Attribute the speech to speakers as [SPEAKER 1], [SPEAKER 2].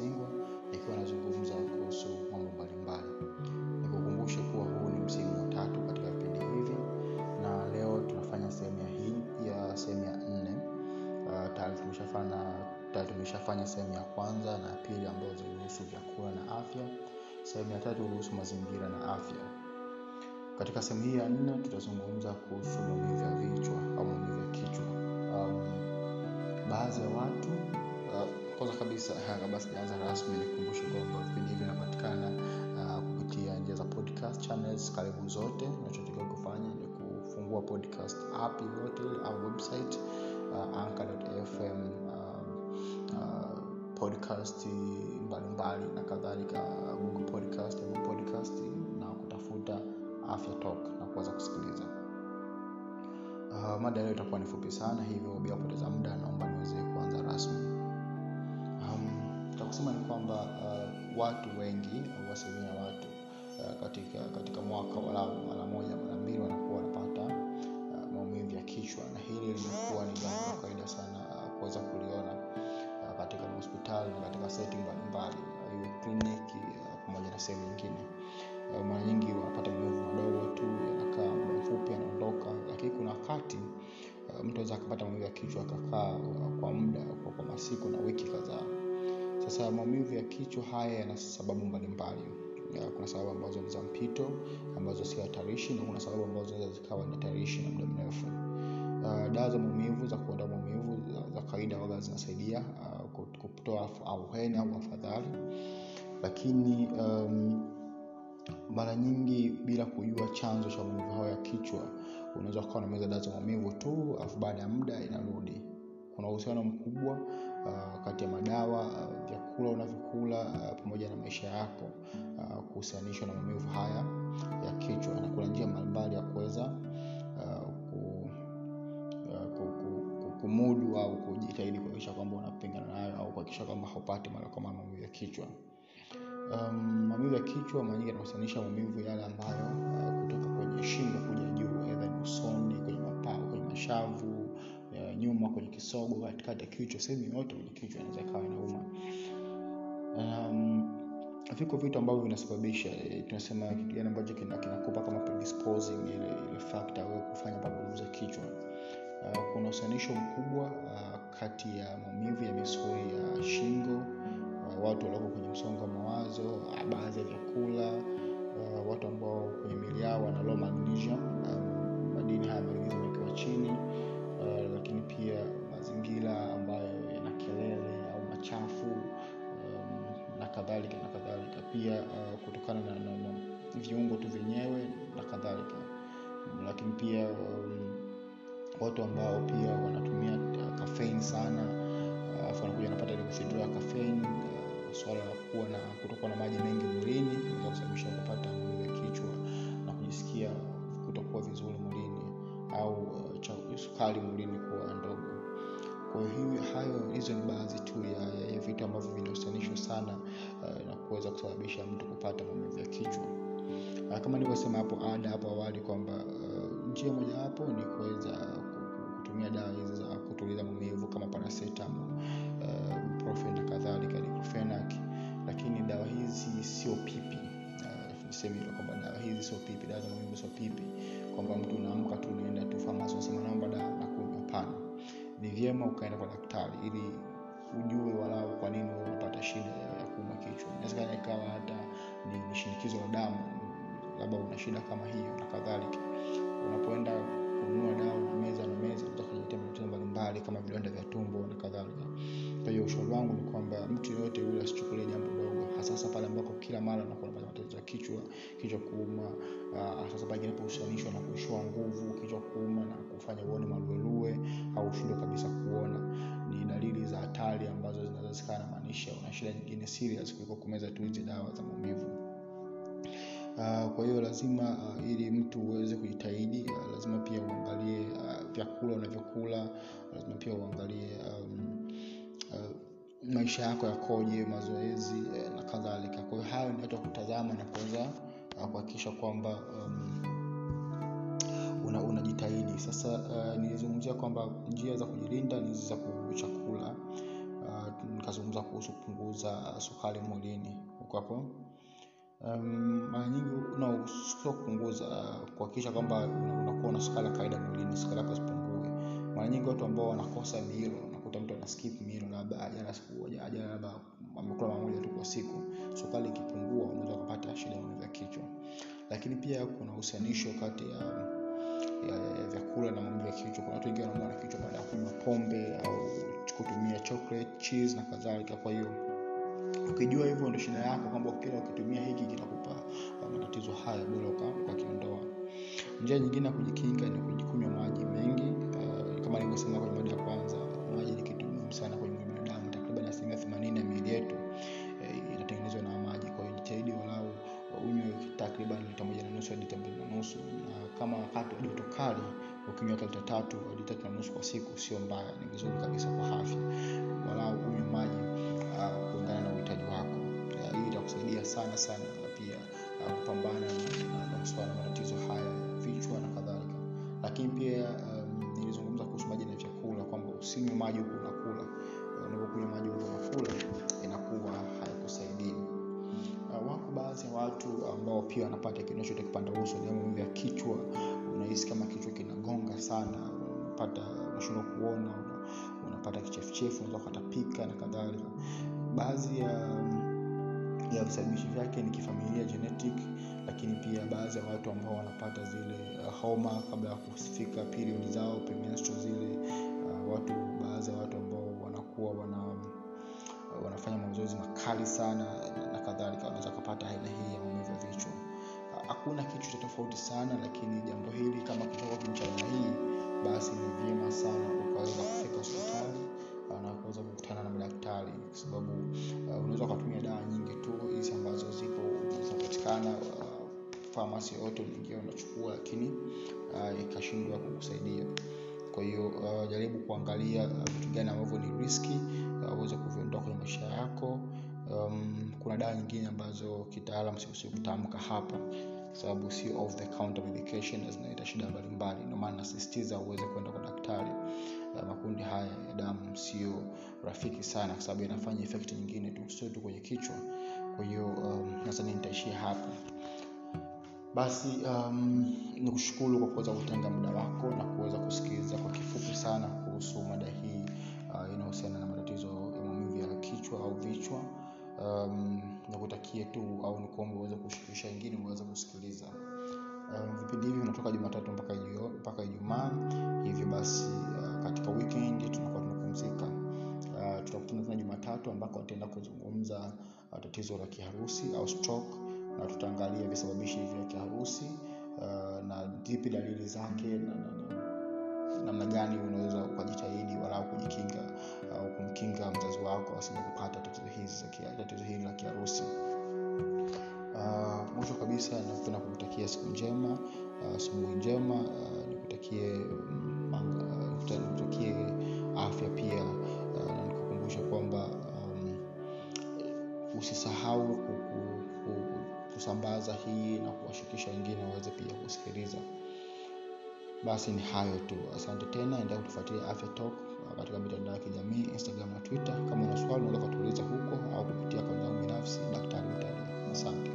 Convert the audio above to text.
[SPEAKER 1] Msengwa nikiwa nazungumza kuhusu mambo mbalimbali. Nikukumbushe kuwa huu ni msimu wa tatu katika vipindi hivi, na leo tunafanya sehemu ya hii ya sehemu ya nne. Uh, tayari tumeshafanya sehemu ya kwanza na pili ambayo zilihusu vyakula na afya. Sehemu ya tatu huhusu mazingira na afya. Katika sehemu hii ya nne tutazungumza kuhusu maumivu ya vichwa au maumivu ya kichwa. Um, baadhi ya watu kwanza kabisa kabla sijaanza rasmi nikumbushe kwamba vipindi hivi vinapatikana uh, kupitia njia za podcast channels karibu zote. Unachotakiwa kufanya ni kufungua podcast app yoyote au website uh, podcast mbalimbali na kadhalika google podcast podcast na kutafuta afya talk na kuweza kusikiliza. Uh, mada leo itakuwa ni fupi sana hivyo bila kupoteza muda naomba niweze kuanza rasmi takusema ni kwamba uh, watu wengi au asilimia watu uh, katika katika mwaka walau mara moja mara mbili wanakuwa wanapata uh, maumivu ya kichwa. Na hili limekuwa ni jambo la kawaida sana uh, kuweza kuliona uh, katika hospitali na katika seti mbalimbali uh, kliniki uh, pamoja na sehemu nyingine. Uh, mara nyingi wanapata maumivu madogo tu yanakaa muda mfupi yanaondoka. Lakini kuna wakati uh, mtu aweza akapata maumivu ya kichwa akakaa uh, kwa muda kwa masiku na wiki kadhaa sasa maumivu ya kichwa haya yana sababu mbalimbali. Kuna sababu ambazo ni za mpito ambazo si hatarishi na kuna sababu ambazo zinaweza zikawa ni hatarishi na muda mrefu. Uh, dawa za maumivu za kuondoa maumivu za, za kawaida waga zinasaidia uh, kutoa auheni au afadhali. Lakini um, mara nyingi bila kujua chanzo cha maumivu hayo ya kichwa unaweza ukawa unameza dawa za maumivu tu alafu baada ya muda inarudi. Kuna uhusiano mkubwa uh, kati ya madawa uh, pamoja na maisha yako uh, kuhusianishwa na maumivu haya ya kichwa. Na kuna njia mbalimbali ya kuweza uh, uh, ku, ku, kumudu au kujitahidi kuhakikisha kwamba unapingana nayo au kuhakikisha kwamba haupati mara kwa mara maumivu ya kichwa. Um, maumivu ya kichwa mara nyingi yanahusianisha maumivu yale ambayo uh, kutoka kwenye shingo kuja juu edha ni usoni kwenye mapao kwenye mashavu nyuma kwenye kisogo katikati ya kichwa sehemu yote kwenye kichwa inaweza ikawa inauma um, viko vitu ambavyo vinasababisha e, tunasema kitu gani ambacho kinakupa kama predisposing ile, ile factor wewe kufanya babuza kichwa. Uh, kuna usanisho mkubwa uh, kati ya maumivu ya misuli ya shingo uh, watu walioko kwenye msongo wa mawazo baadhi ya vyakula uh, watu ambao kwenye mili yao um, watu ambao pia wanatumia kafein sana. Alafu uh, wanakuja wanapata ile withdrawal kafein uh, swala la kuwa na kutokuwa na maji mengi mwilini inaweza kusababisha kupata ya kichwa na kujisikia kutokuwa vizuri mwilini au uh, sukari mwilini kuwa ndogo. Kwa hiyo hayo hizo ni baadhi tu ya, ya, ya vitu ambavyo vinahusianishwa sana uh, na kuweza kusababisha mtu kupata maumivu ya kichwa. Uh, kama nilivyosema hapo ada hapo awali kwamba uh, njia mojawapo ni kuweza kutumia dawa hizi za kutuliza maumivu kama paracetamol uh, profen na kadhalika diclofenac lakini dawa hizi sio pipi. Uh, niseme hilo kwamba dawa hizi sio pipi. Dawa za maumivu sio pipi. Kwamba mtu unaamka tu unaenda tu famasi unasema naomba dawa na kunywa. Hapana. Ni vyema ukaenda kwa daktari ili ujue walau kwa nini unapata shida ya kuuma kichwa. Inawezekana ikawa hata ni, ni shinikizo la damu labda una shida kama hiyo na kadhalika unapoenda kununua dawa na meza na meza utakuletea matatizo mbalimbali kama vidonda vya tumbo na kadhalika. Kwa hiyo ushauri wangu ni kwamba mtu yoyote yule asichukulie jambo dogo hasasa pale ambako kila mara unakuwa unapata matatizo ya kichwa kichwa kuuma uh, sasa pengine na kuishiwa nguvu kichwa kuuma na kufanya uone maluelue au ushindwe kabisa kuona. Ni dalili za hatari ambazo zinaweza zikawa namaanisha una shida nyingine serious kuliko kumeza tu hizi dawa za maumivu kwa hiyo lazima uh, ili mtu uweze kujitahidi uh, lazima pia uangalie vyakula unavyokula lazima pia uangalie um, maisha yako yakoje mazoezi uh, na kadhalika. Kwa hiyo hayo ni watu wa kutazama na kuweza uh, kuhakikisha kwamba um, unajitahidi. Una sasa nilizungumzia kwamba njia za kujilinda ni za chakula nikazungumza kuhusu kupunguza sukari mwilini. Ukapo um, mara nyingi no, sio kupunguza uh, kuhakikisha kwamba unakuwa na sukari ya kawaida mwilini sukari yako isipungue. Mara nyingi watu ambao wanakosa milo unakuta mtu ana skip milo labda ajala siku ajala labda amekula mara tu kwa siku. Sukari ikipungua unaweza kupata shida ya maumivu ya kichwa. Lakini pia kuna uhusianisho kati ya ya, ya vyakula na maumivu ya kichwa. Kuna watu wengine wanaumwa na kichwa baada ya kunywa pombe au kutumia chocolate cheese na kadhalika. Kwa hiyo ukijua hivyo ndio shida yako kwamba kila ukitumia hiki kitakupa matatizo haya bora ukakiondoa. Njia nyingine ya kujikinga ni kujikunywa maji mengi uh, kama nilivyosema kwenye mada ya kwanza maji ni kitu muhimu sana kwenye mwili binadamu. Takriban asilimia themanini ya miili yetu eh, inatengenezwa na maji. Kwa hiyo jitahidi walau unywe takriban lita moja na nusu hadi lita mbili na nusu. Na kama wakati wa joto kali ukinywa hata lita tatu hadi tatu na nusu kwa siku sio mbaya ni vizuri kabisa kwa afya. Walau unywe maji uh, sana sana pia uh, kupambana na masuala matatizo haya vichwa na kadhalika. Lakini pia um, nilizungumza kuhusu maji na vyakula kwamba usinywe maji huku unakula unapokunywa maji huku unakula inakuwa haikusaidii. Uh, wako baadhi ya watu ambao pia wanapata kinosho cha kipanda uso ni kichwa. Unahisi kama kichwa kinagonga sana unapata unashindwa kuona unapata kichefuchefu unaweza ukatapika na kadhalika. Baadhi ya ya visababishi vyake ni kifamilia genetic lakini pia baadhi ya watu ambao wanapata zile uh, homa kabla ya kufika period zao premenstrual zile uh, watu baadhi ya watu ambao wanakuwa wana uh, wanafanya mazoezi makali sana na, kadhalika wanaweza kupata aina hii ya maumivu ya vichwa. Hakuna uh, kitu cha tofauti sana lakini jambo hili kama kutoka kinchana hii basi ni vyema sana ukaweza kufika hospitali na kukutana na madaktari kwa sababu uh, unaweza ukatumia dawa nyingi tu hizi ambazo zipo zinapatikana uh, yoyote unaingia unachukua lakini uh, ikashindwa kukusaidia. Kwa hiyo uh, jaribu kuangalia vitu uh, gani ambavyo ni riski uweze uh, kuviondoa kwenye maisha yako. Um, kuna dawa nyingine ambazo kitaalam sikusii kutamka hapa sababu sio of the counter medication na zinaleta shida mbalimbali. Ndio maana uweze kwenda kwa daktari. Uh, makundi haya ya sio rafiki sana kwa sababu inafanya effect nyingine tu sio tu kwenye kichwa. Kwa hiyo um, nadhani nitaishia hapa basi um, ni kushukuru kwa kuweza kutenga muda wako na kuweza kusikiliza kwa kifupi sana kuhusu mada hii uh, inayohusiana na matatizo ya maumivu ya kichwa au vichwa. Um, nakutakie tu au nikuombe uweze kushirikisha wengine uweze kusikiliza. Um, vipindi hivi vinatoka jumatatu mpaka ijumaa. Hivyo basi uh, katika weekend tunakuwa tunapumzika uh, tutakutana tena jumatatu ambako ataenda kuzungumza uh, tatizo la kiharusi au stroke na tutaangalia visababishi vya kiharusi uh, na zipi dalili zake na, na, na namna gani unaweza ukajitahidi walau kujikinga au uh, kumkinga mzazi wako asije kupata tatizo hili la kiharusi. Uh, mwisho kabisa napenda kumtakia siku njema asubuhi uh, njema uh, nikutakie uh, nikutakie afya pia uh, na nikukumbusha kwamba um, usisahau kusambaza hii na kuwashirikisha wengine waweze pia kusikiliza. Basi ni hayo tu. Asante tena endelea kutufuatilia afya talk uh, katika mitandao ya kijamii instagram na twitter. Kama una swali unaweza ukatuuliza huko au kupitia akaunti binafsi daktari mtaji asante.